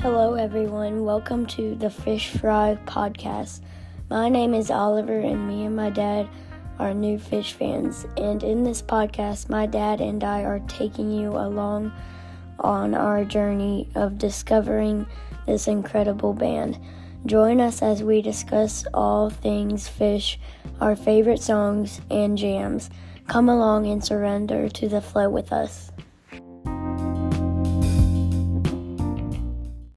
Hello, everyone. Welcome to the Phish Phry podcast. My name is Oliver, and me and my dad are new Phish fans. And in this podcast, my dad and I are taking you along on our journey of discovering this incredible band. Join us as we discuss all things Phish, our favorite songs, and jams. Come along and surrender to the flow with us.